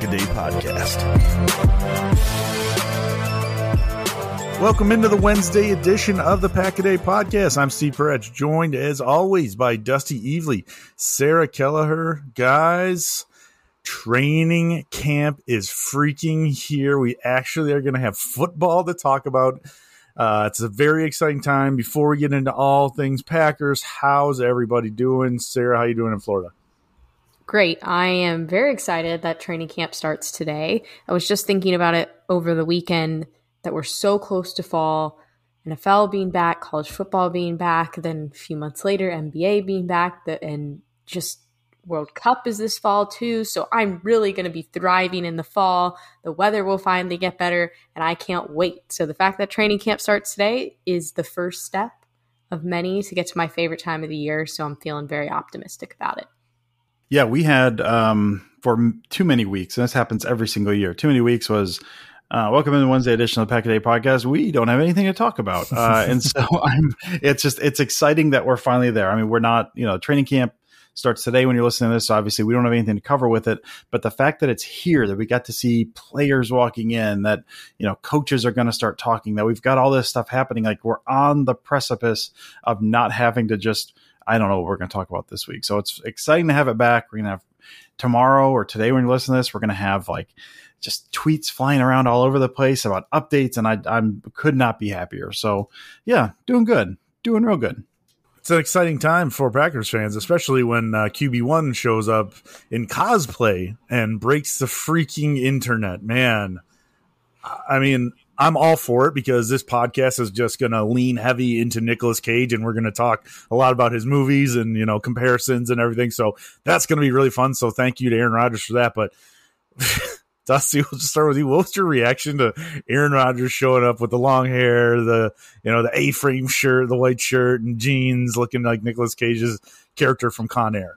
This is the Pack a Day Podcast. Welcome into the Wednesday edition of the Pack a Day Podcast. I'm Steve Peretz, joined as always by Dusty Evely, Sarah Kelleher. Guys, training camp is freaking here. We actually are going to have football to talk about uh, it's a very exciting time. Before we get into all things Packers, how's everybody doing? Sarah, how you doing in Florida? Great. I am very excited that training camp starts today. I was just thinking about it over the weekend that we're so close to fall. NFL being back, college football being back, then a few months later, NBA being back, and just World Cup is this fall too. So I'm really going to be thriving in the fall. The weather will finally get better, and I can't wait. So the fact that training camp starts today is the first step of many to get to my favorite time of the year. So I'm feeling very optimistic about it. Yeah, we had um, for too many weeks, and this happens every single year. Too many weeks was uh, welcome to the Wednesday edition of the Pack a Day podcast. We don't have anything to talk about, uh, and so I'm. It's just it's exciting that we're finally there. I mean, we're not you know training camp starts today when you're listening to this. So obviously, we don't have anything to cover with it, but the fact that it's here, that we got to see players walking in, that you know coaches are going to start talking, that we've got all this stuff happening, like we're on the precipice of not having to just. I don't know what we're going to talk about this week. So it's exciting to have it back. We're going to have tomorrow or today when you listen to this, we're going to have like just tweets flying around all over the place about updates, and I I'm could not be happier. So yeah, doing good, doing real good it's an exciting time for Packers fans, especially when uh, QB1 shows up in cosplay and breaks the freaking internet. Man, I mean, I'm all for it because this podcast is just going to lean heavy into Nicolas Cage and we're going to talk a lot about his movies and, you know, comparisons and everything. So that's going to be really fun. So thank you to Aaron Rodgers for that. But Dusty, we'll just start with you. What was your reaction to Aaron Rodgers showing up with the long hair, the you know the A-frame shirt, the white shirt, and jeans, looking like Nicolas Cage's character from Con Air?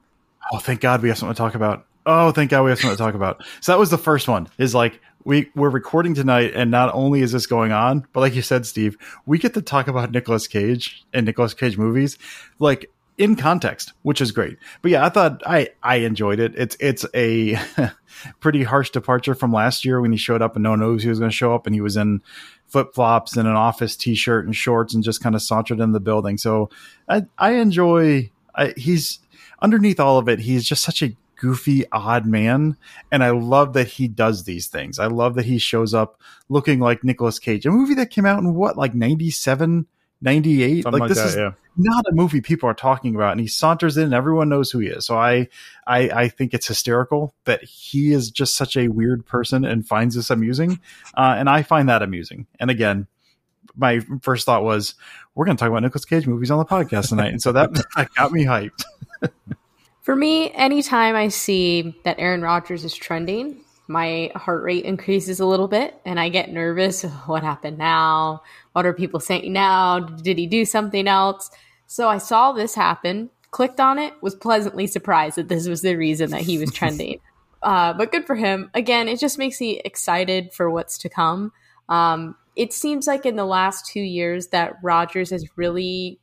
Oh, thank God we have something to talk about. Oh, thank God we have something to talk about. So that was the first one. Is like we we're recording tonight, and not only is this going on, but like you said, Steve, we get to talk about Nicolas Cage and Nicolas Cage movies. Like in context, which is great. But yeah, I thought I I enjoyed it. It's it's a pretty harsh departure from last year when he showed up and no one knows he was going to show up and he was in flip flops and an office t shirt and shorts and just kind of sauntered in the building. So I I enjoy. I, he's underneath all of it. He's just such a goofy, odd man. And I love that he does these things. I love that he shows up looking like Nicolas Cage, a movie that came out in what, like 97, 98? Like, like this that, is yeah not a movie people are talking about. And he saunters in, and everyone knows who he is. So I, I, I think it's hysterical that he is just such a weird person and finds this amusing, uh, and I find that amusing. And again, my first thought was, we're going to talk about Nicolas Cage movies on the podcast tonight, and so that, that got me hyped. For me, anytime I see that Aaron Rodgers is trending, my heart rate increases a little bit and I get nervous. What happened now? What are people saying now? Did he do something else? So I saw this happen, clicked on it, was pleasantly surprised that this was the reason that he was trending. uh, but good for him. Again, it just makes me excited for what's to come. Um, it seems like in the last two years that Rodgers has really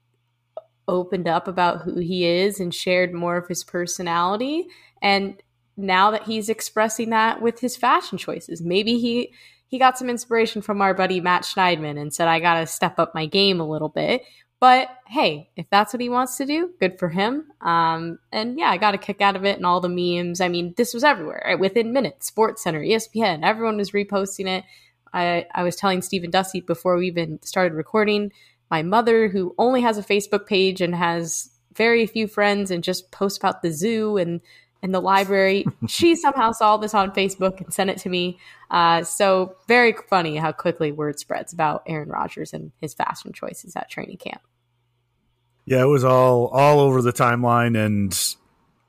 opened up about who he is and shared more of his personality. And now that he's expressing that with his fashion choices, maybe he he got some inspiration from our buddy Matt Schneidman and said, I got to step up my game a little bit. But hey, if that's what he wants to do, good for him. Um, and yeah, I got a kick out of it and all the memes. I mean, this was everywhere right? within minutes. Sports Center, ESPN, everyone was reposting it. I, I was telling Stephen Dusty before we even started recording, my mother, who only has a Facebook page and has very few friends and just posts about the zoo and in the library. she somehow saw this on Facebook and sent it to me. Uh, so very funny how quickly word spreads about Aaron Rodgers and his fashion choices at training camp. Yeah, it was all all over the timeline, and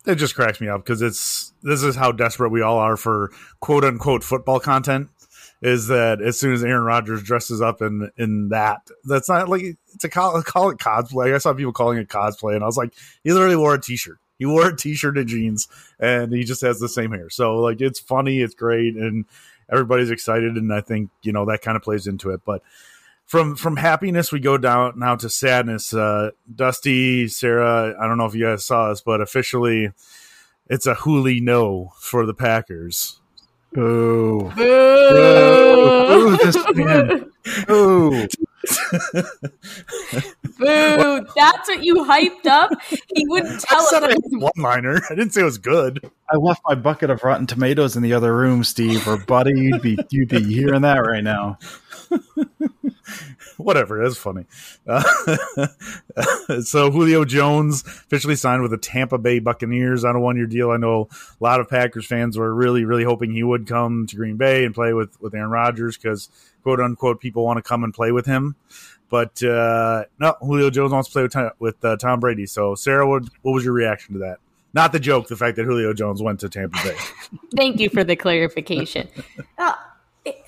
it just cracks me up because it's this is how desperate we all are for quote unquote football content. Is that as soon as Aaron Rodgers dresses up in in that, that's not like it's a call, call it cosplay. I saw people calling it cosplay, and I was like, he literally wore a t-shirt. He wore a t-shirt and jeans, and he just has the same hair. So like, it's funny, it's great, and everybody's excited, and I think you know that kind of plays into it. But from from happiness, we go down now to sadness. Uh, Dusty, Sarah, I don't know if you guys saw this, but officially, it's a Hooli no for the Packers. Boo. Boo! Boo, this man. Boo. Boo! That's what you hyped up. He wouldn't tell I us. said that one liner. I didn't say it was good. I left my bucket of rotten tomatoes in the other room, Steve, or buddy, you'd be you'd be hearing that right now. Whatever, that's funny. Uh, so Julio Jones officially signed with the Tampa Bay Buccaneers on a one-year deal. I know a lot of Packers fans were really, really hoping he would come to Green Bay and play with with Aaron Rodgers because quote unquote people want to come and play with him. But uh, no, Julio Jones wants to play with Tom, with uh, Tom Brady. So Sarah, what, what was your reaction to that? Not the joke, the fact that Julio Jones went to Tampa Bay. Thank you for the clarification. Uh, it-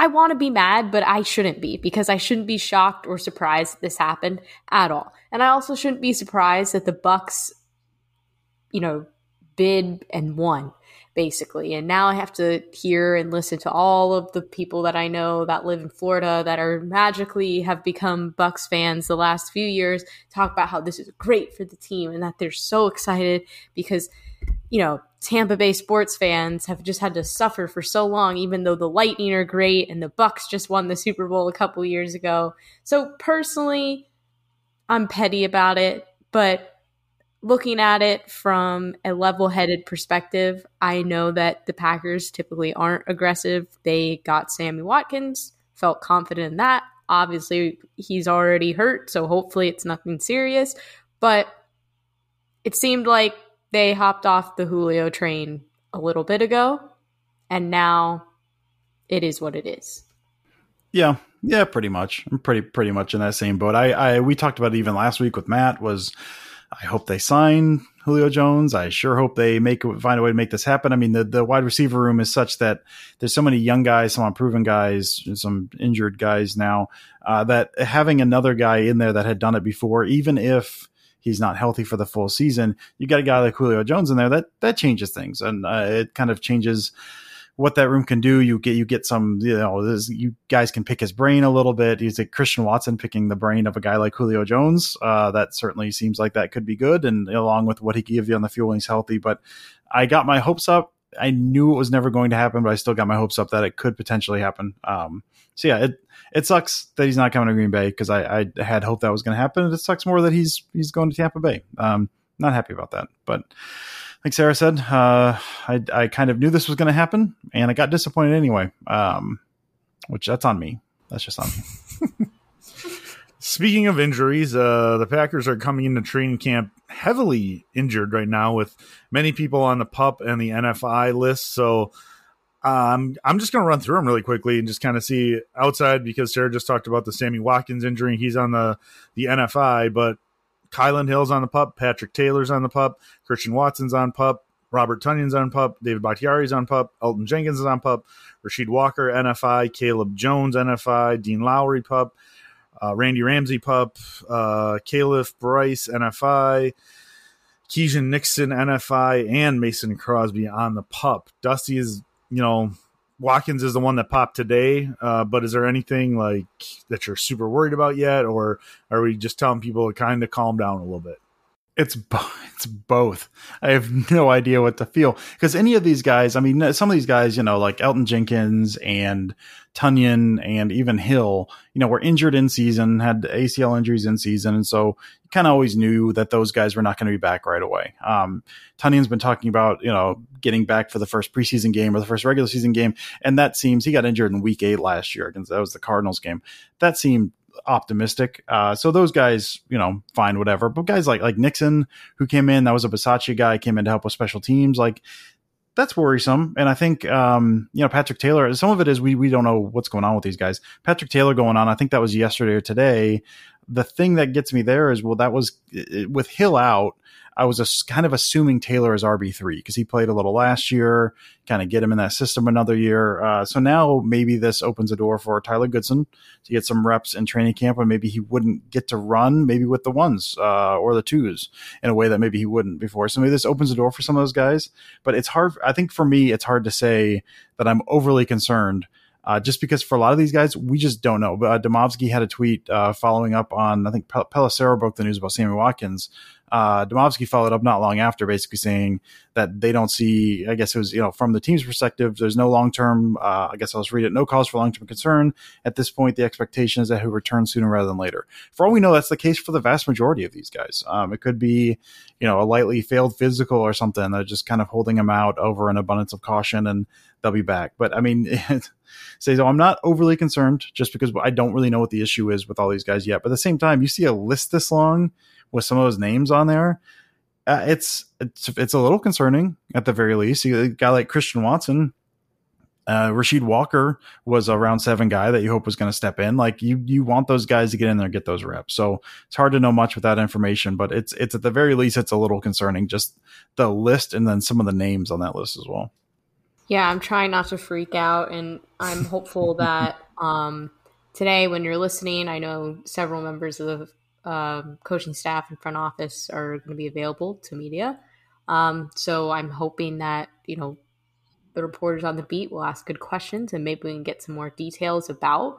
I want to be mad, but I shouldn't be because I shouldn't be shocked or surprised this happened at all. And I also shouldn't be surprised that the Bucks, you know, bid and won basically. And now I have to hear and listen to all of the people that I know that live in Florida that are magically have become Bucks fans the last few years talk about how this is great for the team and that they're so excited because you know, Tampa Bay sports fans have just had to suffer for so long, even though the Lightning are great and the Bucks just won the Super Bowl a couple years ago. So personally, I'm petty about it, but looking at it from a level-headed perspective, I know that the Packers typically aren't aggressive. They got Sammy Watkins, felt confident in that. Obviously, he's already hurt, so hopefully it's nothing serious, but it seemed like they hopped off the Julio train a little bit ago, and now it is what it is. Yeah, yeah, pretty much. I'm pretty pretty much in that same boat. I, I we talked about it even last week with Matt. Was I hope they sign Julio Jones. I sure hope they make find a way to make this happen. I mean, the the wide receiver room is such that there's so many young guys, some unproven guys, some injured guys now. Uh, that having another guy in there that had done it before, even if he's not healthy for the full season, you got a guy like Julio Jones in there that that changes things, and uh, it kind of changes what that room can do. You get you get some you know this, you guys can pick his brain a little bit. He's like Christian Watson picking the brain of a guy like Julio Jones. Uh, that certainly seems like that could be good, and along with what he can give you on the field when he's healthy. But I got my hopes up. I knew it was never going to happen, but I still got my hopes up that it could potentially happen. Um, so yeah, it it sucks that he's not coming to Green Bay because I, I had hoped that was going to happen. And it sucks more that he's he's going to Tampa Bay. Um, not happy about that, but like Sarah said, uh, I, I kind of knew this was going to happen, and I got disappointed anyway. Um, which that's on me. That's just on me. Speaking of injuries, uh, the Packers are coming into training camp heavily injured right now, with many people on the pup and the NFI list. So um, I'm just going to run through them really quickly and just kind of see outside because Sarah just talked about the Sammy Watkins injury. He's on the the NFI, but Kylin Hill's on the pup, Patrick Taylor's on the pup, Christian Watson's on pup, Robert Tonyan's on pup, David Bakhtiari's on pup, Elgton Jenkins is on pup, Rasheed Walker NFI, Caleb Jones NFI, Dean Lowry pup, uh, Randy Ramsey pup, uh, Caliph Bryce NFI, Keegan Nixon NFI, and Mason Crosby on the pup. Dusty is, you know, Watkins is the one that popped today, uh, but is there anything like that you're super worried about yet, or are we just telling people to kind of calm down a little bit? It's it's both. I have no idea what to feel because any of these guys, I mean, some of these guys, you know, like Elgton Jenkins and Tonyan and even Hill, you know, were injured in season, had ACL injuries in season, and so kind of always knew that those guys were not going to be back right away. Um, Tonyan's been talking about, you know, getting back for the first preseason game or the first regular season game, and that seems he got injured in Week Eight last year against that was the Cardinals game. That seemed optimistic. Uh, so those guys, you know, fine, whatever. But guys like like Nixon, who came in, that was a Bisaccia guy, came in to help with special teams. Like that's worrisome. And I think um, you know Patrick Taylor. Some of it is we we don't know what's going on with these guys. Patrick Taylor going on. I think that was yesterday or today. The thing that gets me there is well, that was with Hill out. I was a, kind of assuming Taylor is RB three because he played a little last year, kind of get him in that system another year. Uh, so now maybe this opens a door for Tyler Goodson to get some reps in training camp, and maybe he wouldn't get to run maybe with the ones uh, or the twos in a way that maybe he wouldn't before. So maybe this opens the door for some of those guys. But it's hard. I think for me, it's hard to say that I'm overly concerned. Uh, just because for a lot of these guys, we just don't know. But uh, Demovsky had a tweet uh, following up on, I think Pel- Pelissero broke the news about Sammy Watkins uh, Demovsky followed up not long after, basically saying that they don't see. I guess it was you know from the team's perspective, there's no long term. Uh, I guess I'll just read it. No cause for long term concern at this point. The expectation is that he'll return sooner rather than later. For all we know, that's the case for the vast majority of these guys. Um, it could be you know a lightly failed physical or something just kind of holding him out over an abundance of caution, and they'll be back. But I mean. say so I'm not overly concerned just because I don't really know what the issue is with all these guys yet. But at the same time, you see a list this long with some of those names on there, uh, it's it's it's a little concerning at the very least. A guy like Christian Watson, uh, Rasheed Walker was a round seven guy that you hope was going to step in. Like you, you want those guys to get in there and get those reps. So it's hard to know much with that information, but it's it's at the very least it's a little concerning. Just the list and then some of the names on that list as well. Yeah, I'm trying not to freak out, and I'm hopeful that um, today, when you're listening, I know several members of the um, coaching staff and front office are going to be available to media. Um, so I'm hoping that you know the reporters on the beat will ask good questions and maybe we can get some more details about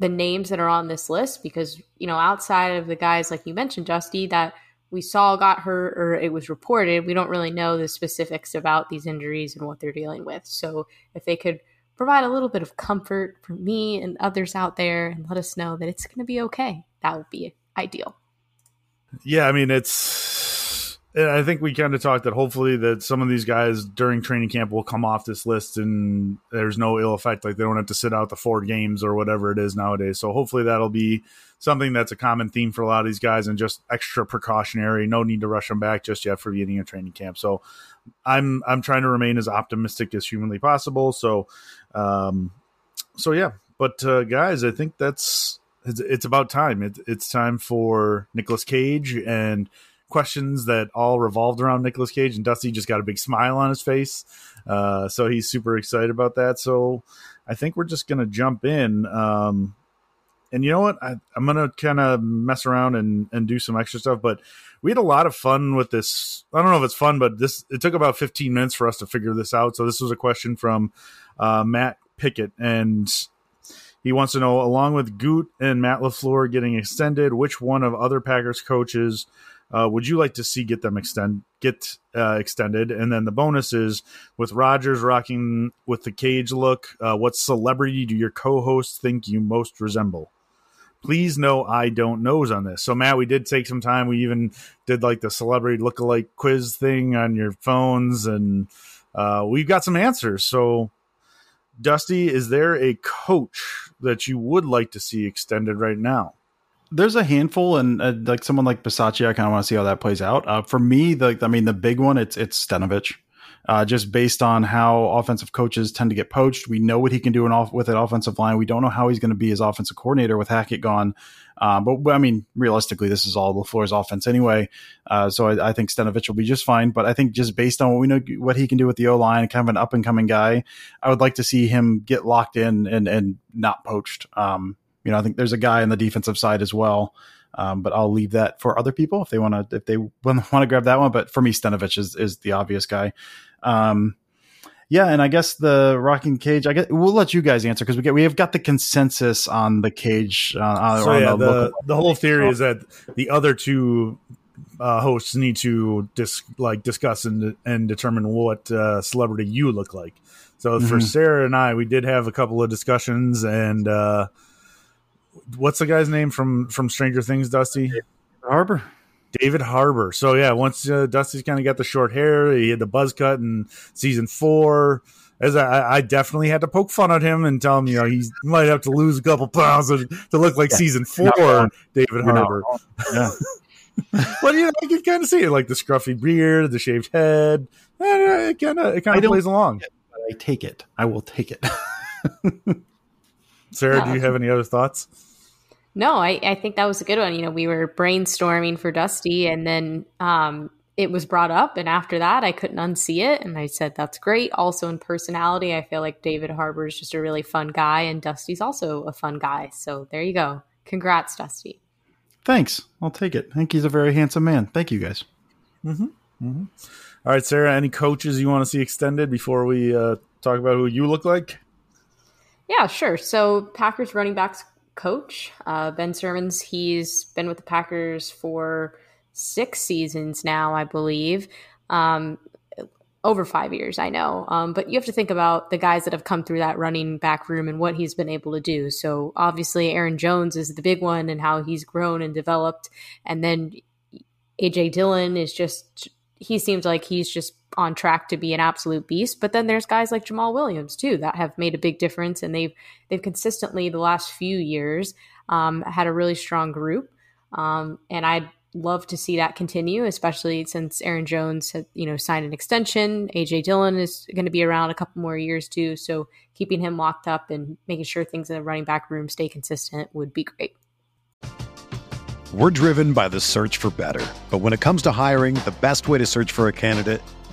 the names that are on this list because you know outside of the guys like you mentioned, Dusty, that we saw got hurt or it was reported, we don't really know the specifics about these injuries and what they're dealing with. So if they could provide a little bit of comfort for me and others out there and let us know that it's going to be okay, that would be ideal. Yeah, I mean it's I think we kind of talked that hopefully that some of these guys during training camp will come off this list and there's no ill effect like they don't have to sit out the four games or whatever it is nowadays. So hopefully that'll be something that's a common theme for a lot of these guys and just extra precautionary. No need to rush them back just yet for beginning a training camp. So I'm I'm trying to remain as optimistic as humanly possible. So um so yeah, but uh, guys, I think that's it's, it's about time. It, it's time for Nicolas Cage and questions that all revolved around Nicolas Cage. And Dusty just got a big smile on his face, uh, so he's super excited about that. So I think we're just gonna jump in. Um, and you know what? I, am gonna kind of mess around and and do some extra stuff, but we had a lot of fun with this. I don't know if it's fun, but this it took about 15 minutes for us to figure this out. So this was a question from uh, Matt Pickett, and he wants to know, along with Goot and Matt LaFleur getting extended, which one of other Packers coaches uh, would you like to see get them extend get uh, extended? And then the bonus is with Rodgers rocking with the cage look. Uh, what celebrity do your co-hosts think you most resemble? Please know I don't knows on this. So Matt, we did take some time. We even did like the celebrity look-alike quiz thing on your phones, and uh, we've got some answers. So Dusty, is there a coach that you would like to see extended right now? There's a handful, and uh, like someone like Bisaccia, I kind of want to see how that plays out. Uh, for me, the I mean, the big one, it's it's Stenavich. Uh, just based on how offensive coaches tend to get poached, we know what he can do off with an offensive line. We don't know how he's going to be as offensive coordinator with Hackett gone. Uh, but I mean, realistically, this is all LaFleur's offense anyway. Uh, so I, I, think Stenavich will be just fine. But I think just based on what we know, what he can do with the O line, kind of an up and coming guy, I would like to see him get locked in and and not poached. Um, you know, I think there's a guy on the defensive side as well. Um, but I'll leave that for other people if they want to if they want to grab that one. But for me, Stenavich is is the obvious guy. Um, yeah, and I guess the rocking cage. I guess we'll let you guys answer because we get we have got the consensus on the cage. Uh, so on yeah, the, the, the whole theory is that the other two uh, hosts need to dis- like discuss and and determine what uh, celebrity you look like. So for Mhm. Sarah and I, we did have a couple of discussions, and uh, what's the guy's name from from Stranger Things? Dusty Harbour. David Harbour. So yeah, once uh, Dusty's kind of got the short hair, he had the buzz cut in season four. As I, I definitely had to poke fun at him and tell him, you know, he might have to lose a couple pounds to, to look like Yeah, season four. David Harbour. wrong. Yeah. But you know, I can kind of see it, like the scruffy beard, the shaved head. Eh, It kind of it kind of plays along. I take it. I will take it. Sarah, do you have any other thoughts? No, I, I think that was a good one. You know, we were brainstorming for Dusty, and then um, it was brought up, and after that, I couldn't unsee it, and I said that's great. Also, in personality, I feel like David Harbour is just a really fun guy, and Dusty's also a fun guy. So there you go. Congrats, Dusty. Thanks. I'll take it. I think he's a very handsome man. Thank you guys. All right, Sarah, any coaches you want to see extended before we uh, talk about who you look like? Yeah, sure. So Packers running backs coach uh, Ben Sermons. He's been with the Packers for six seasons now, I believe. Um, over five years, I know. Um, but you have to think about the guys that have come through that running back room and what he's been able to do. So obviously, Aaron Jones is the big one and how he's grown and developed. And then AJ Dillon is just, he seems like he's just on track to be an absolute beast. But then there's guys like Jamal Williams too that have made a big difference, and they've they've consistently the last few years um, had a really strong group. Um, and I'd love to see that continue, especially since Aaron Jones had you know signed an extension. AJ Dillon is going to be around a couple more years too, so keeping him locked up and making sure things in the running back room stay consistent would be great. We're driven by the search for better. But when it comes to hiring, the best way to search for a candidate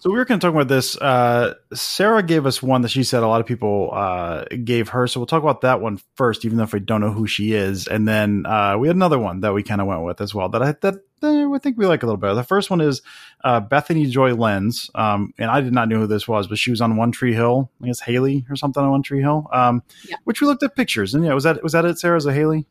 So we were going to talk about this. Uh, Sarah gave us one that she said a lot of people uh, gave her. So we'll talk about that one first, even though if we don't know who she is. And then uh, we had another one that we kind of went with as well that I that uh, I think we like a little bit. The first one is uh, Bethany Joy Lenz, um, and I did not know who this was, but she was on One Tree Hill. I guess Haley or something on One Tree Hill. Um, Yeah. Which we looked at pictures, and yeah, was that was that it? Sarah, was it Haley?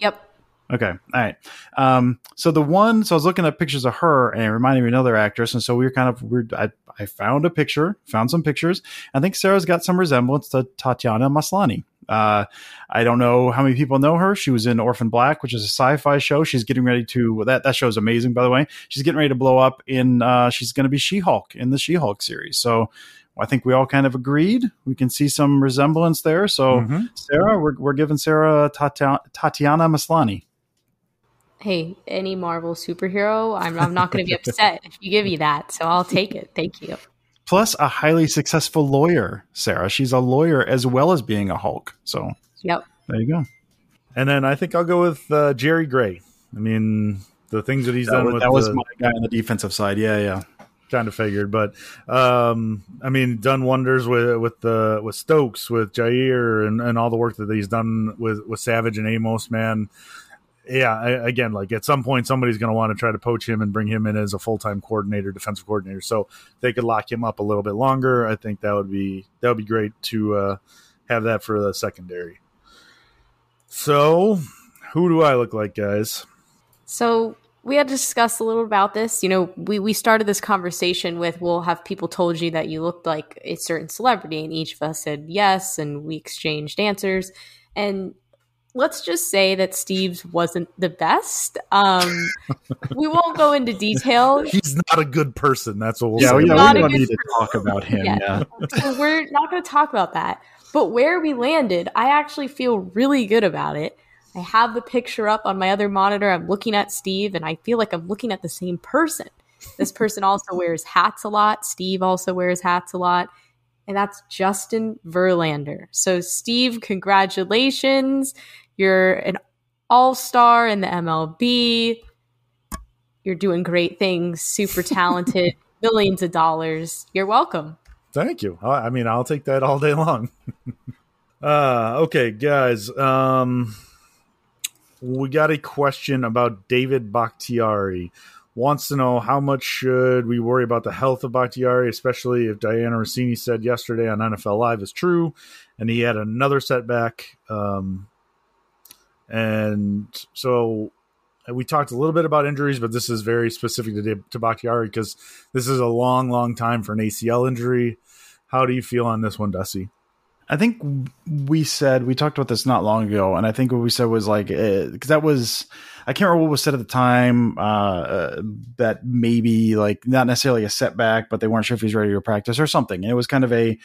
Yep. Okay. All right. Um, so the one, so I was looking at pictures of her and it reminded me of another actress. And so we were kind of, we're, I, I found a picture, found some pictures. I think Sarah's got some resemblance to Tatiana Maslany. Uh, I don't know how many people know her. She was in Orphan Black, which is a sci-fi show. She's getting ready to that that show is amazing, by the way. She's getting ready to blow up in. Uh, she's going to be She-Hulk in the She-Hulk series. So I think we all kind of agreed. We can see some resemblance there. So mm-hmm. Sarah, we're we're giving Sarah Tatiana, Tatiana Maslany hey, any Marvel superhero, I'm, I'm not going to be upset if you give me that. So I'll take it. Thank you. Plus, a highly successful lawyer, Sarah. She's a lawyer as well as being a Hulk. So, yep. There you go. And then I think I'll go with uh, Jerry Gray. I mean, the things that he's that done was, with that was the, my guy on the defensive side. Yeah, yeah. Kind of figured, but um, I mean, done wonders with with the with Stokes, with Jaire, and, and all the work that he's done with with Savage and Amos. Man, yeah, I, again, like at some point, somebody's going to want to try to poach him and bring him in as a full time coordinator, defensive coordinator. So they could lock him up a little bit longer. I think that would be that would be great to uh, have that for the secondary. So, who do I look like, guys? So we had to discuss a little about this. You know, we we started this conversation with, "Well, have people told you that you looked like a certain celebrity?" And each of us said yes, and we exchanged answers. And let's just say that Steve's wasn't the best. Um, we won't go into detail. He's not a good person. That's what we'll yeah, say. Yeah, we don't need person. to talk about him. Yeah. yeah. so we're not going to talk about that. But where we landed, I actually feel really good about it. I have the picture up on my other monitor. I'm looking at Steve, and I feel like I'm looking at the same person. This person also wears hats a lot. Steve also wears hats a lot and that's Justin Verlander. So, Steve, congratulations. You're an all star in the MLB. You're doing great things, super talented, millions of dollars. You're welcome. Thank you. I mean, I'll take that all day long. uh, okay, guys. Um, we got a question about David Bakhtiari. Wants to know how much should we worry about the health of Bakhtiari, especially if Dianna Russini said yesterday on NFL Live is true, and he had another setback. Um, and so we talked a little bit about injuries, but this is very specific to, to Bakhtiari because this is a long, long time for an ACL injury. How do you feel on this one, Dusty? I think we said we talked about this not long ago, and I think what we said was like because uh, that was I can't remember what was said at the time uh, uh, that maybe like not necessarily a setback, but they weren't sure if he's ready to practice or something. And it was kind of a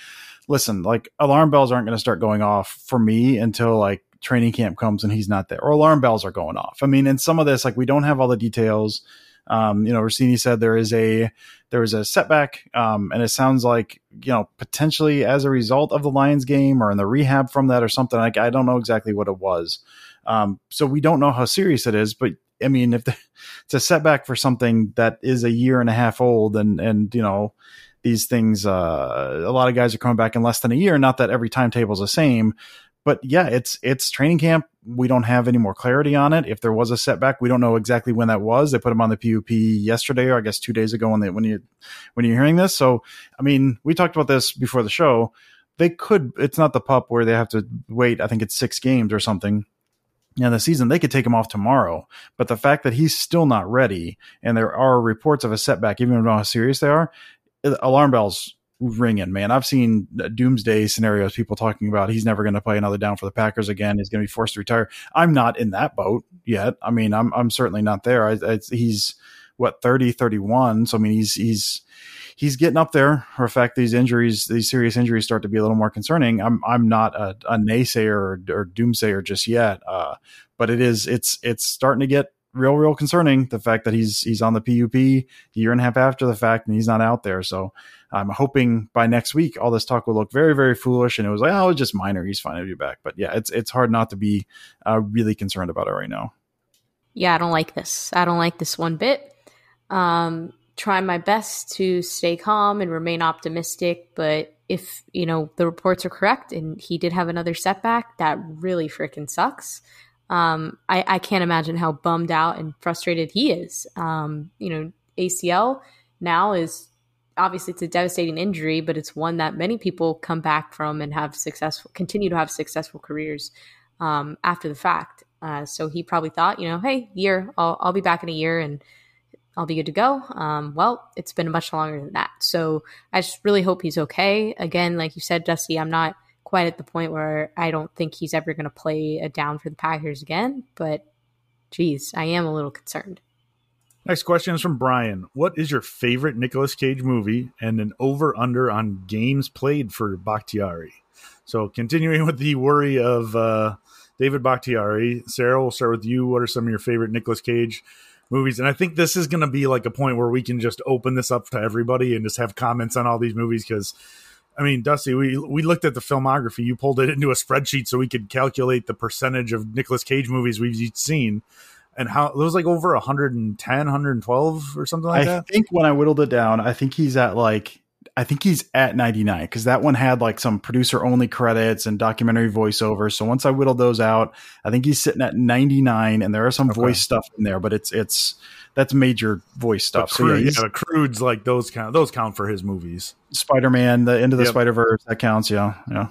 listen, like alarm bells aren't going to start going off for me until like training camp comes and he's not there, or alarm bells are going off. I mean, in some of this, like we don't have all the details. Um, you know, Russini said there is a there is a setback, um, and it sounds like you know potentially as a result of the Lions game or in the rehab from that or something. Like I don't know exactly what it was. Um, so we don't know how serious it is, but I mean, if the, it's a setback for something that is a year and a half old, and and you know these things, uh, a lot of guys are coming back in less than a year. Not that every timetable is the same, but yeah, it's it's training camp. We don't have any more clarity on it. If there was a setback, we don't know exactly when that was. They put him on the PUP yesterday, or I guess two days ago when they when you when you're hearing this. So, I mean, we talked about this before the show. They could. It's not the pup where they have to wait. I think it's six games or something in the season, they could take him off tomorrow. But the fact that he's still not ready and there are reports of a setback, even though how serious they are, alarm bells ringing, man. I've seen doomsday scenarios, people talking about he's never going to play another down for the Packers again. He's going to be forced to retire. I'm not in that boat yet. I mean, I'm I'm certainly not there. I, I, he's what 30, 31. So I mean, he's he's he's getting up there. A fact, these injuries, these serious injuries, start to be a little more concerning. I'm I'm not a, a naysayer or, or doomsayer just yet, uh, but it is it's it's starting to get real, real concerning. The fact that he's he's on the PUP a year and a half after the fact, and he's not out there. So I'm hoping by next week all this talk will look very, very foolish, and it was like, oh, it's just minor. He's fine to be back. But yeah, it's it's hard not to be uh, really concerned about it right now. Yeah, I don't like this. I don't like this one bit. Um, trying my best to stay calm and remain optimistic, but if you know the reports are correct and he did have another setback, that really freaking sucks um, I, I, can't imagine how bummed out and frustrated he is. Um, you know, ACL now is obviously it's a devastating injury, but it's one that many people come back from and have successful, continue to have successful careers um, after the fact. Uh, so he probably thought, you know, hey, year, I'll, I'll be back in a year and I'll be good to go. Um, well, it's been much longer than that. So I just really hope he's okay. Again, like you said, Dusty, I'm not quite at the point where I don't think he's ever going to play a down for the Packers again, but geez, I am a little concerned. Next question is from Brian. What is your favorite Nicolas Cage movie and an over under on games played for Bakhtiari? So, continuing with the worry of uh, David Bakhtiari, Sarah, we'll start with you. What are some of your favorite Nicolas Cage movies? And I think this is going to be like a point where we can just open this up to everybody and just have comments on all these movies because. I mean, Dusty, we we looked at the filmography. You pulled it into a spreadsheet so we could calculate the percentage of Nicolas Cage movies we've seen and how it was like over 110 112 or something like I that i think when i whittled it down i think he's at like i think he's at 99 because that one had like some producer only credits and documentary voiceovers so once i whittled those out i think he's sitting at 99 and there are some okay. voice stuff in there but it's it's that's major voice stuff. so yeah, yeah, the Croods like those count. Those count for his movies. Spider Man, the end of the yep. Spider Verse, that counts. Yeah, yeah.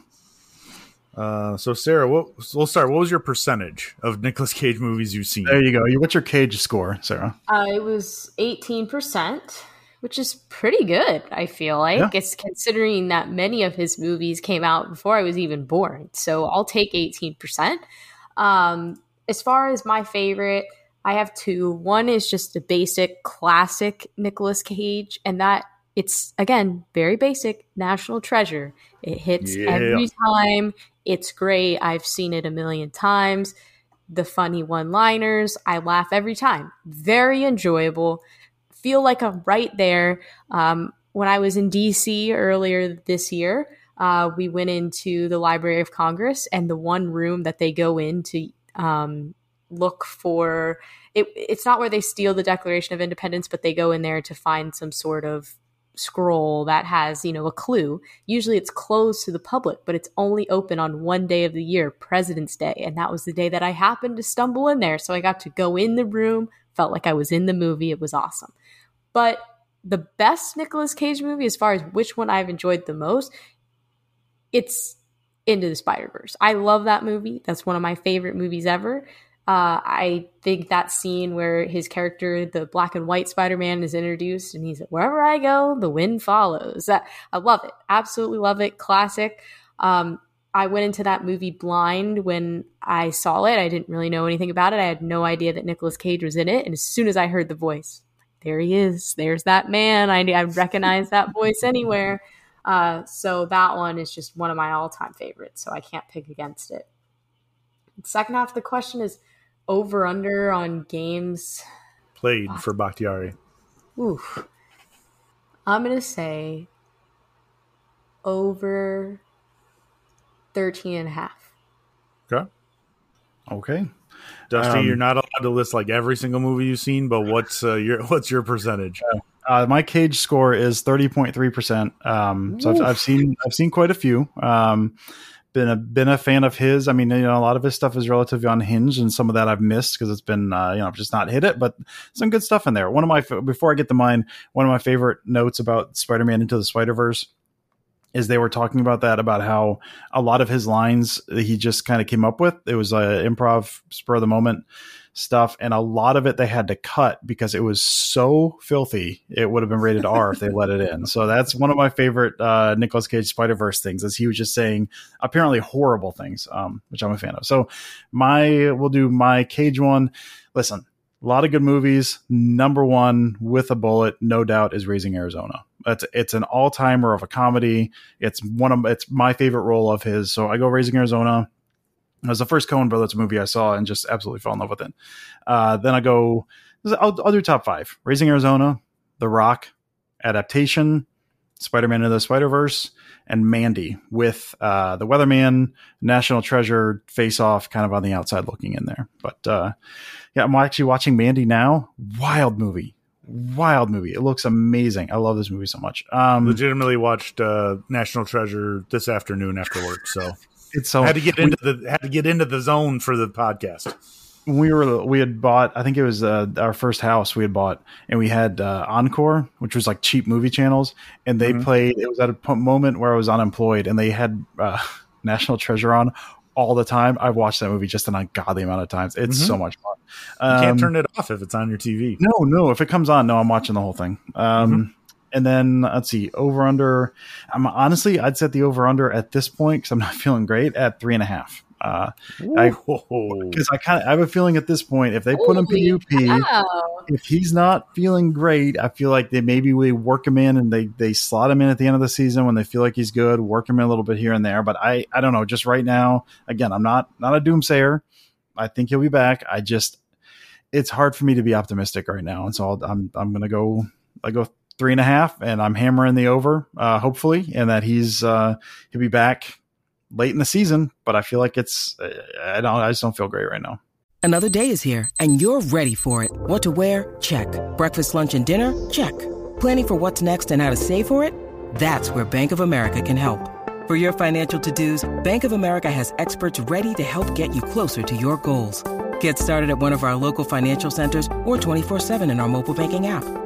Uh, so Sarah, what, we'll start. What was your percentage of Nicolas Cage movies you've seen? There you go. What's your Cage score, Sarah? Uh, it was eighteen percent, which is pretty good. I feel like yeah. it's considering that many of his movies came out before I was even born. So I'll take eighteen percent. Um, as far as my favorite, I have two. One is just a basic classic Nicolas Cage, and that it's again very basic national treasure it hits yeah. every time it's great. I've seen it a million times. The funny one liners, I laugh every time. Very enjoyable. Feel like I'm right there. Um, when I was in DC earlier this year, uh, we went into the Library of Congress, and the one room that they go in to um, look for it, it's not where they steal the Declaration of Independence, but they go in there to find some sort of scroll that has, you know, a clue. Usually it's closed to the public, but it's only open on one day of the year, President's Day. And that was the day that I happened to stumble in there. So I got to go in the room, felt like I was in the movie. It was awesome. But the best Nicolas Cage movie, as far as which one I've enjoyed the most, it's Into the Spider Verse. I love that movie. That's one of my favorite movies ever. Uh, I think that scene where his character, the black and white Spider Man, is introduced and he's like, wherever I go, the wind follows. I love it. Absolutely love it. Classic. Um, I went into that movie blind when I saw it. I didn't really know anything about it. I had no idea that Nicolas Cage was in it. And as soon as I heard the voice, there he is. There's that man. I, I recognize that voice anywhere. Uh, so that one is just one of my all time favorites. So I can't pick against it. Second half of the question is over under on games played for Bakhtiari. Oof. I'm going to say over 13 and a half. Okay. Okay. Dusty, um, you're not allowed to list like every single movie you've seen, but what's uh, your what's your percentage? Uh, my cage score is thirty point three percent. Um, so I've, I've, seen I've seen quite a few. Um, been a been a fan of his. I mean, you know, a lot of his stuff is relatively unhinged, and some of that I've missed because it's been uh, you know just not hit it. But some good stuff in there. One of my before I get to mine, one of my favorite notes about Spider Man into the Spider Verse is they were talking about that about how a lot of his lines he just kind of came up with. It was a improv spur of the moment stuff, and a lot of it they had to cut because it was so filthy. It would have been rated R if they let it in. So that's one of my favorite uh, Nicolas Cage Spider Verse things. Is he was just saying apparently horrible things, um, which I'm a fan of. So my we'll do my Cage one. Listen, a lot of good movies. Number one with a bullet, no doubt, is Raising Arizona. It's it's an all timer of a comedy. It's one of it's my favorite role of his. So I go Raising Arizona. It was the first Coen Brothers movie I saw and just absolutely fell in love with it. Uh, then I go, I'll, I'll do top five: Raising Arizona, The Rock, Adaptation, Spider-Man into the Spider-Verse, and Mandy with uh, the Weatherman, National Treasure, Face Off, kind of on the outside looking in there. But uh, yeah, I'm actually watching Mandy now. Wild movie, wild movie. It looks amazing. I love this movie so much. Um, Legitimately watched uh, National Treasure this afternoon after work. So it's so had to get into the had to get into the zone for the podcast. We were we had bought I think it was uh, our first house we had bought and we had uh, Encore which was like cheap movie channels and they mm-hmm. played it was at a moment where I was unemployed and they had uh, National Treasure on all the time. I've watched that movie just an ungodly amount of times. It's Mhm. so much fun. You can't Um, turn it off if it's on your TV. no, no. If it comes on, no, I'm watching the whole thing. Um, Mm-hmm. And then let's see, over under. I'm honestly, I'd set the over under at this point because I'm not feeling great at three and a half. Uh, because I kind of I have a feeling at this point if they put him PUP, cow. if he's not feeling great, I feel like they maybe we work him in and they they slot him in at the end of the season when they feel like he's good, work him in a little bit here and there. But I I don't know. Just right now, again, I'm not not a doomsayer. I think he'll be back. I just it's hard for me to be optimistic right now, and so I'll, I'm I'm gonna go I go three and a half, and I'm hammering the over, uh, hopefully, and that he's uh, he'll be back late in the season. But I feel like it's I don't I just don't feel great right now. Another day is here, and you're ready for it. What to wear? Check. Breakfast, lunch, and dinner? Check. Planning for what's next and how to save for it? That's where Bank of America can help. For your financial to-dos, Bank of America has experts ready to help get you closer to your goals. Get started at one of our local financial centers or 24-7 in our mobile banking app.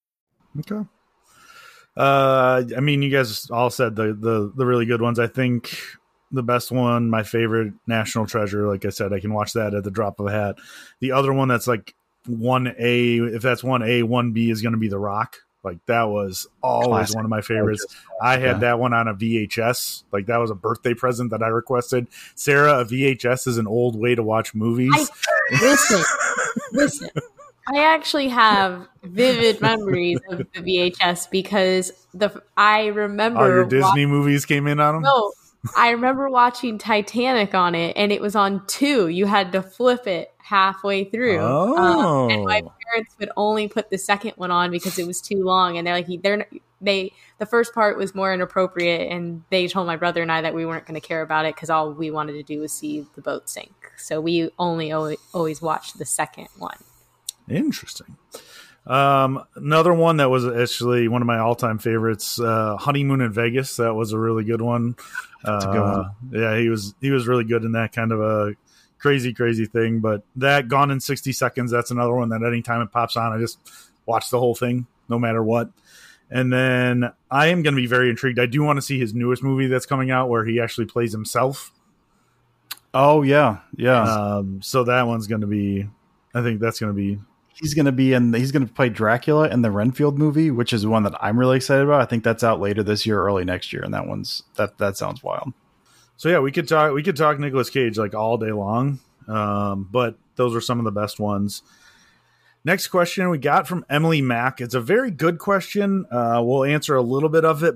Okay. Uh, I mean, you guys all said the the the really good ones. I think the best one, my favorite, National Treasure. Like I said, I can watch that at the drop of a hat. The other one that's like one A, if that's one A, one B is going to be The Rock. Like that was always Classic. one of my favorites. I had Yeah. that one on a VHS. Like that was a birthday present that I requested. Sarah, a VHS is an old way to watch movies. I- listen, listen. I actually have vivid memories of the VHS because the I remember All your Disney movies came in on them. no, I remember watching Titanic on it, and it was on two. You had to flip it halfway through. Um, and my Oh. parents would only put the second one on because it was too long, and they're like, they're they. The first part was more inappropriate, and they told my brother and I that we weren't going to care about it because all we wanted to do was see the boat sink. So we only always, always watched the second one. Interesting. Um, another one that was actually one of my all-time favorites, uh, "Honeymoon in Vegas." That was a really good one. That's a good Uh, one. Yeah, he was he was really good in that kind of a crazy, crazy thing. But that Gone in sixty seconds. That's another one that anytime it pops on, I just watch the whole thing, no matter what. And then I am going to be very intrigued. I do want to see his newest movie that's coming out, where he actually plays himself. Oh yeah, yeah. Um, so that one's going to be. I think that's going to be he's going to be in. He's going to play Dracula in the Renfield movie, which is one that I'm really excited about. I think that's out later this year, early next year, and that one's that that sounds wild. So yeah, we could talk we could talk Nicolas Cage like all day long. Um, but those are some of the best ones. Next question we got from Emily Mack. It's a very good question. Uh, we'll answer a little bit of it,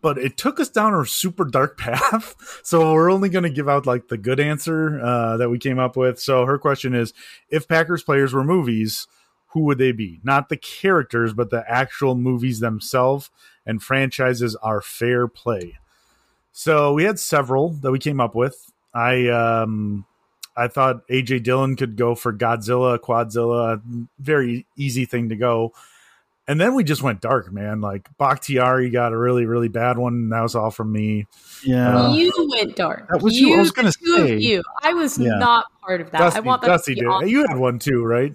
but it took us down a super dark path. So we're only going to give out like the good answer uh, that we came up with. So her question is: If Packers players were movies, who would they be? Not the characters, but the actual movies themselves. And franchises are fair play. So we had several that we came up with. I um I thought AJ Dillon could go for Godzilla, Quadzilla, very easy thing to go. And then we just went dark, man. Like Bakhtiari got a really, really bad one. And that was all from me. Yeah, Uh, you went dark. that was you. I was gonna the two of say. you. I was Yeah. not part of that. Dusty, I want that Dusty to be did. on- You had one too, right?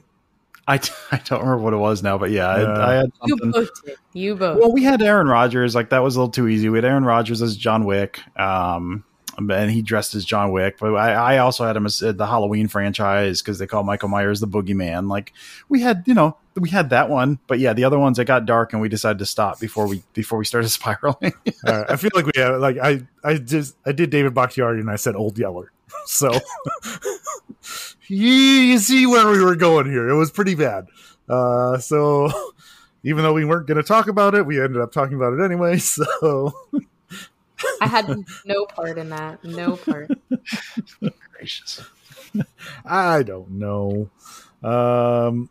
I, I don't remember what it was now, but yeah, Yeah. I, I had You both did. You both. Well, we had Aaron Rodgers. Like that was a little too easy. We had Aaron Rodgers as John Wick, um, and he dressed as John Wick. But I, I also had him as uh, the Halloween franchise because they call Michael Myers the Boogeyman. Like we had, you know, we had that one. But yeah, the other ones it got dark, and we decided to stop before we before we started spiraling. Right. I feel like we had like I I just I did David Bakhtiari and I said Old Yeller. So you, you see where we were going here. It was pretty bad. Uh, so even though we weren't going to talk about it, we ended up talking about it anyway. So I had no part in that. No part. Gracious. I don't know. Um,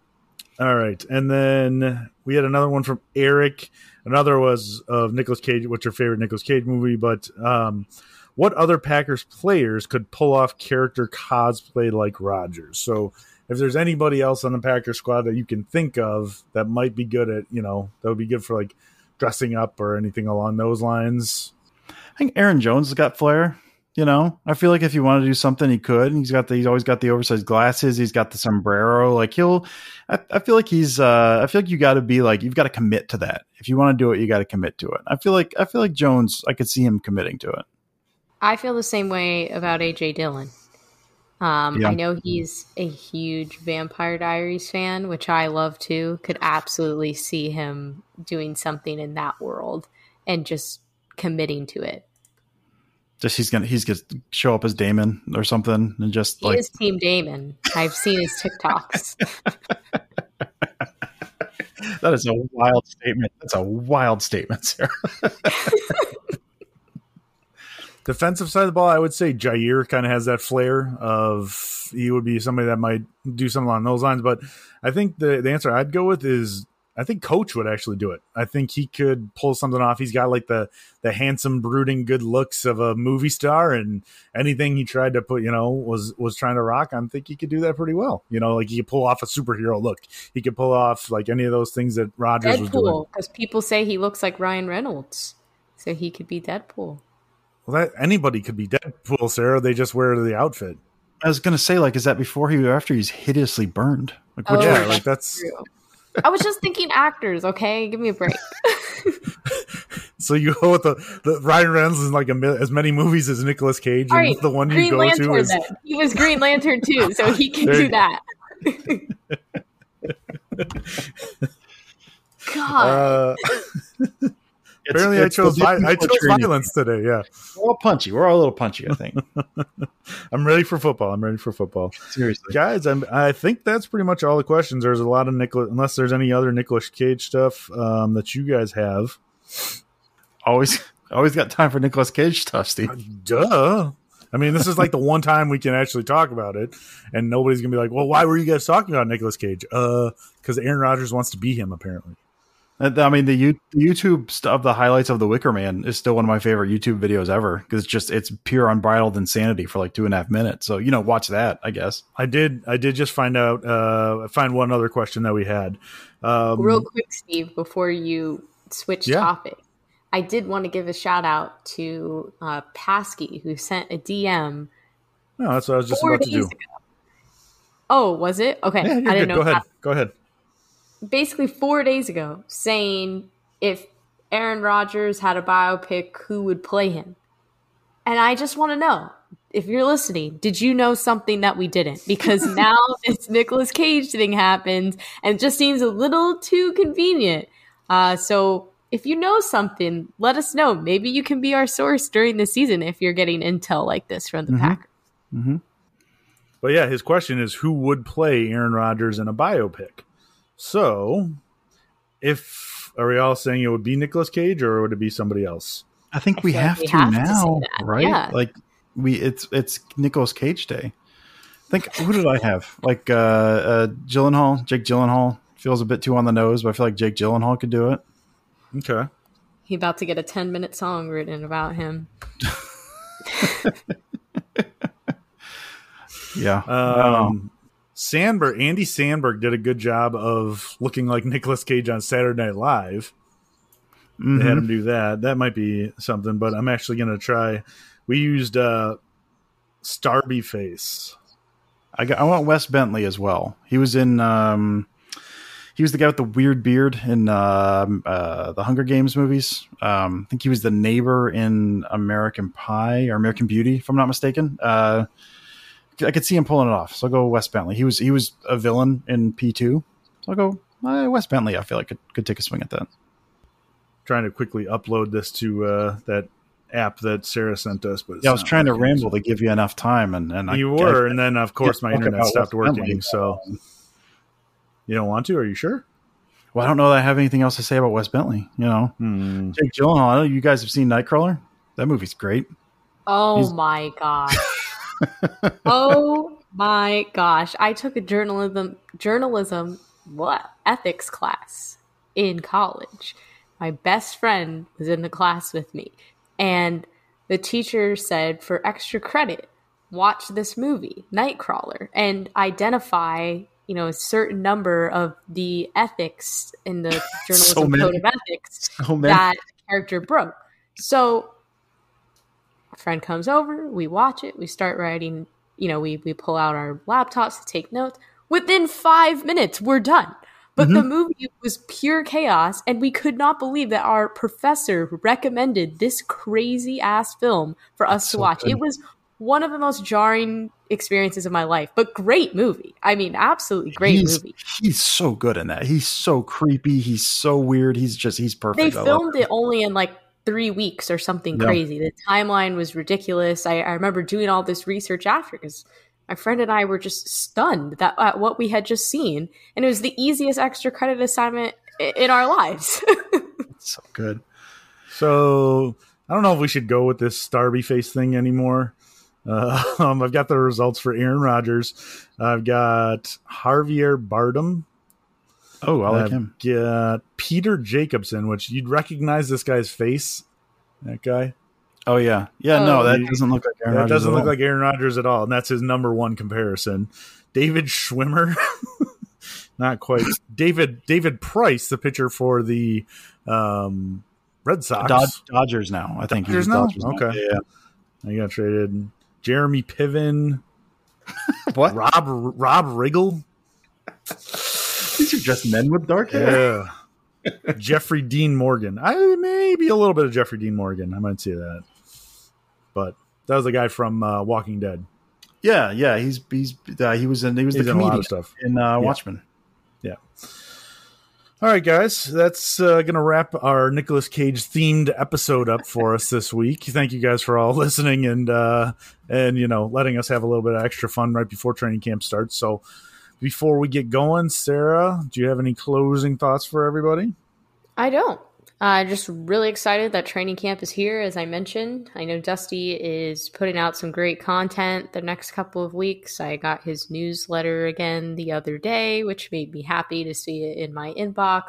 All right, and then we had another one from Eric. Another was of Nicolas Cage. What's your favorite Nicolas Cage movie? But um, what other Packers players could pull off character cosplay like Rodgers? So if there's anybody else on the Packers squad that you can think of that might be good at, you know, that would be good for like dressing up or anything along those lines. I think Aaron Jones has got flair. You know, I feel like if you want to do something, he could. He's got the, he's always got the oversized glasses. He's got the sombrero. Like he'll, I, I feel like he's, uh, I feel like you got to be like, you've got to commit to that. If you want to do it, you got to commit to it. I feel like, I feel like Jones, I could see him committing to it. I feel the same way about AJ Dillon. Um, Yeah. I know he's a huge Vampire Diaries fan, which I love too. Could absolutely see him doing something in that world and just committing to it. Just he's gonna he's gonna show up as Damon or something and just He like is Team Damon. I've seen his TikToks. that is a wild statement. That's a wild statement, Sarah. Defensive side of the ball, I would say Jaire kind of has that flair of he would be somebody that might do something along those lines. But I think the, the answer I'd go with is I think Coach would actually do it. I think he could pull something off. He's got like the the handsome, brooding, good looks of a movie star, and anything he tried to put, you know, was was trying to rock. I think he could do that pretty well. You know, like he could pull off a superhero look. He could pull off like any of those things that Rodgers was doing. Deadpool, because people say he looks like Ryan Reynolds, so he could be Deadpool. Well, that anybody could be Deadpool, Sarah. They just wear the outfit. I was gonna say, like, is that before he or after he's hideously burned? Like, Oh, yeah, like that's True. I was just thinking actors. Okay, give me a break. So you go with the, the Ryan Reynolds is like a, as many movies as Nicolas Cage, All and right, the one you Green go Lantern. to is then. He was Green Lantern too, so he can do that. God, uh, It's- apparently I it's the chose vi- I chose between- violence today. Yeah, We're all punchy. We're all a little punchy. I think. I'm ready for football. I'm ready for football, Seriously, guys. I'm, I think that's pretty much all the questions. There's a lot of Nicolas, unless there's any other Nicolas Cage stuff um, that you guys have. always always got time for Nicolas Cage stuff, Steve. Duh. I mean, this is like the one time we can actually talk about it, and nobody's gonna be like, "Well, why were you guys talking about Nicolas Cage?" Uh, because Aaron Rodgers wants to be him, apparently. Uh, I mean, the, you, the YouTube stuff, the highlights of the Wicker Man is still one of my favorite YouTube videos ever because it's just it's pure unbridled insanity for like two and a half minutes. So you know, watch that. I guess. I did. I did just find out. Uh, find one other question that we had. Um, real quick, Steve, before you switch Yeah. topic, I did want to give a shout out to uh, Pasky who sent a DM no, that's what I was just about to do. ago. Oh, was it? Okay, Yeah, I didn't good. know. Go ahead. Go ahead. Basically four days ago saying if Aaron Rodgers had a biopic, who would play him? And I just want to know if you're listening, did you know something that we didn't? Because now this Nicolas Cage thing happens and it just seems a little too convenient. Uh, so if you know something, let us know. Maybe you can be our source during the season if you're getting intel like this from the Mm-hmm. Packers. But yeah, his question is who would play Aaron Rodgers in a biopic? So, if are we all saying it would be Nicolas Cage or would it be somebody else? I think I we feel like have we to have to now, that, right? yeah. Like we, it's it's Nicolas Cage Day. I think who did I have? Like uh, uh Gyllenhaal, Jake Gyllenhaal feels a bit too on the nose, but I feel like Jake Gyllenhaal could do it. Okay. He about to get a 10 minute song written about him. Yeah. I. Um, Samberg, Andy Samberg did a good job of looking like Nicolas Cage on Saturday Night Live. They Mm-hmm. had him do that. That might be something, but I'm actually going to try. We used uh, Starby Face. I got I want Wes Bentley as well. He was in um he was the guy with the weird beard in um uh, the Hunger Games movies. Um, I think he was the neighbor in American Pie or American Beauty, if I'm not mistaken. Uh, I could see him pulling it off. So I'll go Wes Bentley. He was he was a villain in P2. So I'll go uh, Wes Bentley. I feel like could, could take a swing at that. Trying to quickly upload this to uh, that app that Sarah sent us, but Yeah, I was not trying to ramble to give you enough time, and and You I- were, and then of course my internet stopped Wes Bentley. working. So you don't want to? Are you sure? Well, I don't know that I have anything else to say about Wes Bentley. You know, Hmm. Jake Gyllenhaal. You guys have seen Nightcrawler. That movie's great. Oh He's- my gosh. oh my gosh. I took a journalism journalism what ethics class in college. My best friend was in the class with me, and the teacher said for extra credit, watch this movie, Nightcrawler, and identify you know a certain number of the ethics in the journalism so code of ethics so that character broke. So a friend comes over, we watch it, we start writing, you know, we we pull out our laptops to take notes. Within five minutes, we're done. But mm-hmm. the movie was pure chaos, and we could not believe that our professor recommended this crazy ass film for us That's to so watch. Good. It was one of the most jarring experiences of my life, but great movie. I mean, absolutely great he's, movie. He's so good in that. He's so creepy. He's so weird. He's just he's perfect. They filmed it only in like three weeks or something crazy. The timeline was ridiculous. I, I remember doing all this research after because my friend and I were just stunned that at what we had just seen, and it was the easiest extra credit assignment in our lives. so good. So I don't know if we should go with this Starby face thing anymore. Uh, um, I've got the results for Aaron Rodgers. I've got Javier Bardem. Oh, I like I've him. Got Peter Jacobson, which you'd recognize this guy's face. That guy. Oh yeah, yeah. Oh, no, that doesn't look like Aaron. That Rodgers doesn't look like Aaron Rodgers at all, and that's his number one comparison. David Schwimmer, not quite. David David Price, the pitcher for the um, Red Sox, Dod- Dodgers now. I think Dodgers now. Dodgers okay, now. yeah. I got traded. Jeremy Piven. what? Rob Rob Riggle. These are just men with dark hair. Yeah. Jeffrey Dean Morgan. I maybe a little bit of Jeffrey Dean Morgan. I might say that. But that was the guy from uh, Walking Dead. Yeah, yeah. He's he's uh, he was in he was he's the comedian stuff in uh, yeah. Watchmen. Yeah. All right, guys, that's uh, going to wrap our Nicolas Cage themed episode up for us this week. Thank you guys for all listening and uh, and you know letting us have a little bit of extra fun right before training camp starts. So, before we get going, Sarah, do you have any closing thoughts for everybody? I don't. Uh, just really excited that training camp is here, as I mentioned. I know Dusty is putting out some great content the next couple of weeks. I got his newsletter again the other day, which made me happy to see it in my inbox.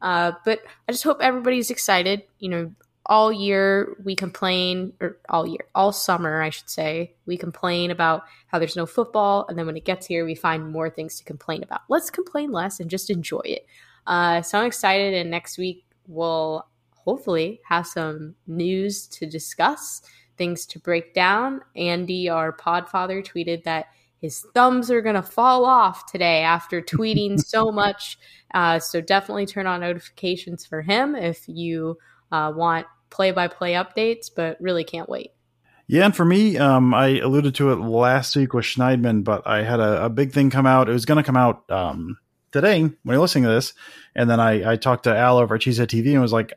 Uh, but I just hope everybody's excited. You know, all year we complain, or all year, all summer, I should say, we complain about how there's no football. And then when it gets here, we find more things to complain about. Let's complain less and just enjoy it. Uh, so I'm excited. And next week, we'll hopefully have some news to discuss, things to break down. Andy, our podfather, tweeted that his thumbs are going to fall off today after tweeting so much. Uh, so definitely turn on notifications for him if you uh, want play by play updates, but really can't wait. Yeah, and for me, um, I alluded to it last week with Schneidman, but I had a, a big thing come out. It was going to come out um, today when you're listening to this. And then I, I talked to Al over at Cheesehead TV and was like,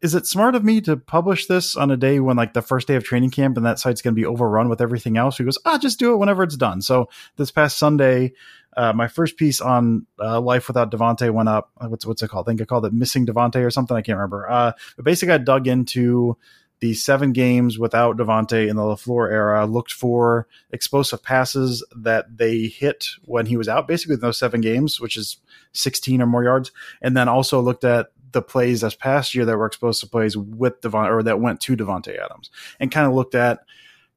is it smart of me to publish this on a day when like the first day of training camp and that site's going to be overrun with everything else? He goes, ah, just do it whenever it's done. So this past Sunday, uh, my first piece on uh, life without Davante went up. What's what's it called? I think I called it missing Davante or something. I can't remember. Uh, but basically, I dug into the seven games without Davante in the LaFleur era, looked for explosive passes that they hit when he was out, basically in those seven games, which is 16 or more yards, and then also looked at the plays this past year that were explosive plays with Devon or that went to Davante Adams, and kind of looked at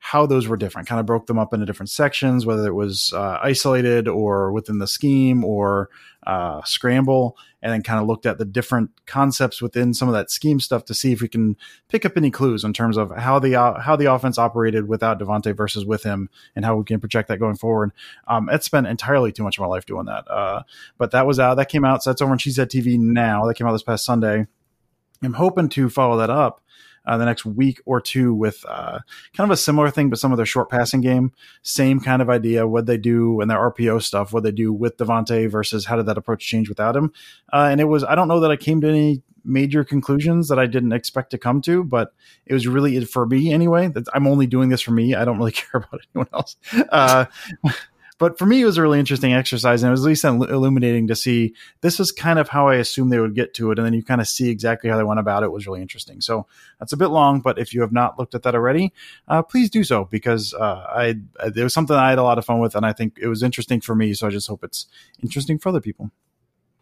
how those were different. Kind of broke them up into different sections, whether it was uh, isolated or within the scheme or uh, scramble, and then kind of looked at the different concepts within some of that scheme stuff to see if we can pick up any clues in terms of how the uh, how the offense operated without Davante versus with him, and how we can project that going forward. Um, it's spent entirely too much of my life doing that, uh, but that was out. That came out. So that's over on Cheesehead TV now. That came out this past Sunday. I'm hoping to follow that up uh, the next week or two with uh, kind of a similar thing, but some of their short passing game. Same kind of idea. What they do and their RPO stuff, what they do with Davante versus how did that approach change without him. Uh, and it was, I don't know that I came to any major conclusions that I didn't expect to come to, but it was really for me anyway. I'm only doing this for me. I don't really care about anyone else. But for me, it was a really interesting exercise, and it was at least illuminating to see this is kind of how I assumed they would get to it, and then you kind of see exactly how they went about it. it was really interesting. So that's a bit long, but if you have not looked at that already, uh, please do so because uh, I it was something I had a lot of fun with, and I think it was interesting for me. So I just hope it's interesting for other people.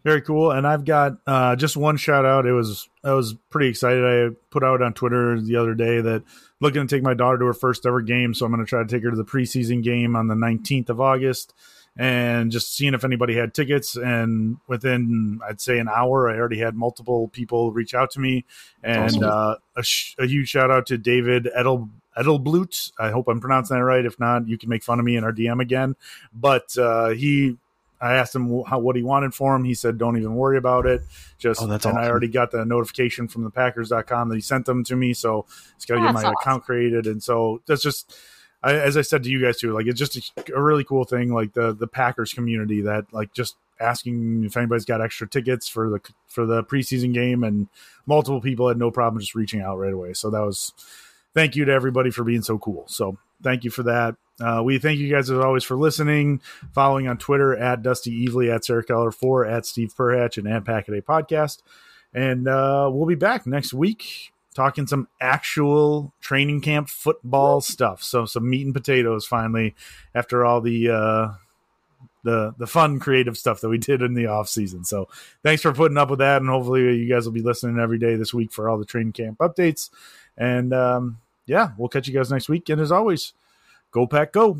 Very cool. And I've got uh, just one shout out. It was I was pretty excited. I put out on Twitter the other day that looking to take my daughter to her first ever game. So I'm going to try to take her to the preseason game on the 19th of August and just seeing if anybody had tickets. And within, I'd say, an hour, I already had multiple people reach out to me. And awesome. uh, a, sh- a, huge shout out to David Edel. Edelblut. I hope I'm pronouncing that right. If not, you can make fun of me in our DM again. But uh, he I asked him how, what he wanted for him. He said, "Don't even worry about it." Just oh, that's and awesome. I already got the notification from the Packers.com that he sent them to me, so it's got to oh, get my awesome. account created. And so that's just, I, as I said to you guys too, like it's just a, a, really cool thing. Like the the Packers community that like just asking if anybody's got extra tickets for the for the preseason game, and multiple people had no problem just reaching out right away. So that was thank you to everybody for being so cool. So thank you for that. Uh, we thank you guys as always for listening, following on Twitter at Dusty Evely, at Sarah Keller 4, at Steve Perhatch, and at Packaday Podcast. And uh, we'll be back next week talking some actual training camp football stuff. So some meat and potatoes finally after all the uh, the the fun creative stuff that we did in the off season. So thanks for putting up with that, and hopefully you guys will be listening every day this week for all the training camp updates. And um, yeah, we'll catch you guys next week. And as always, go pack, go.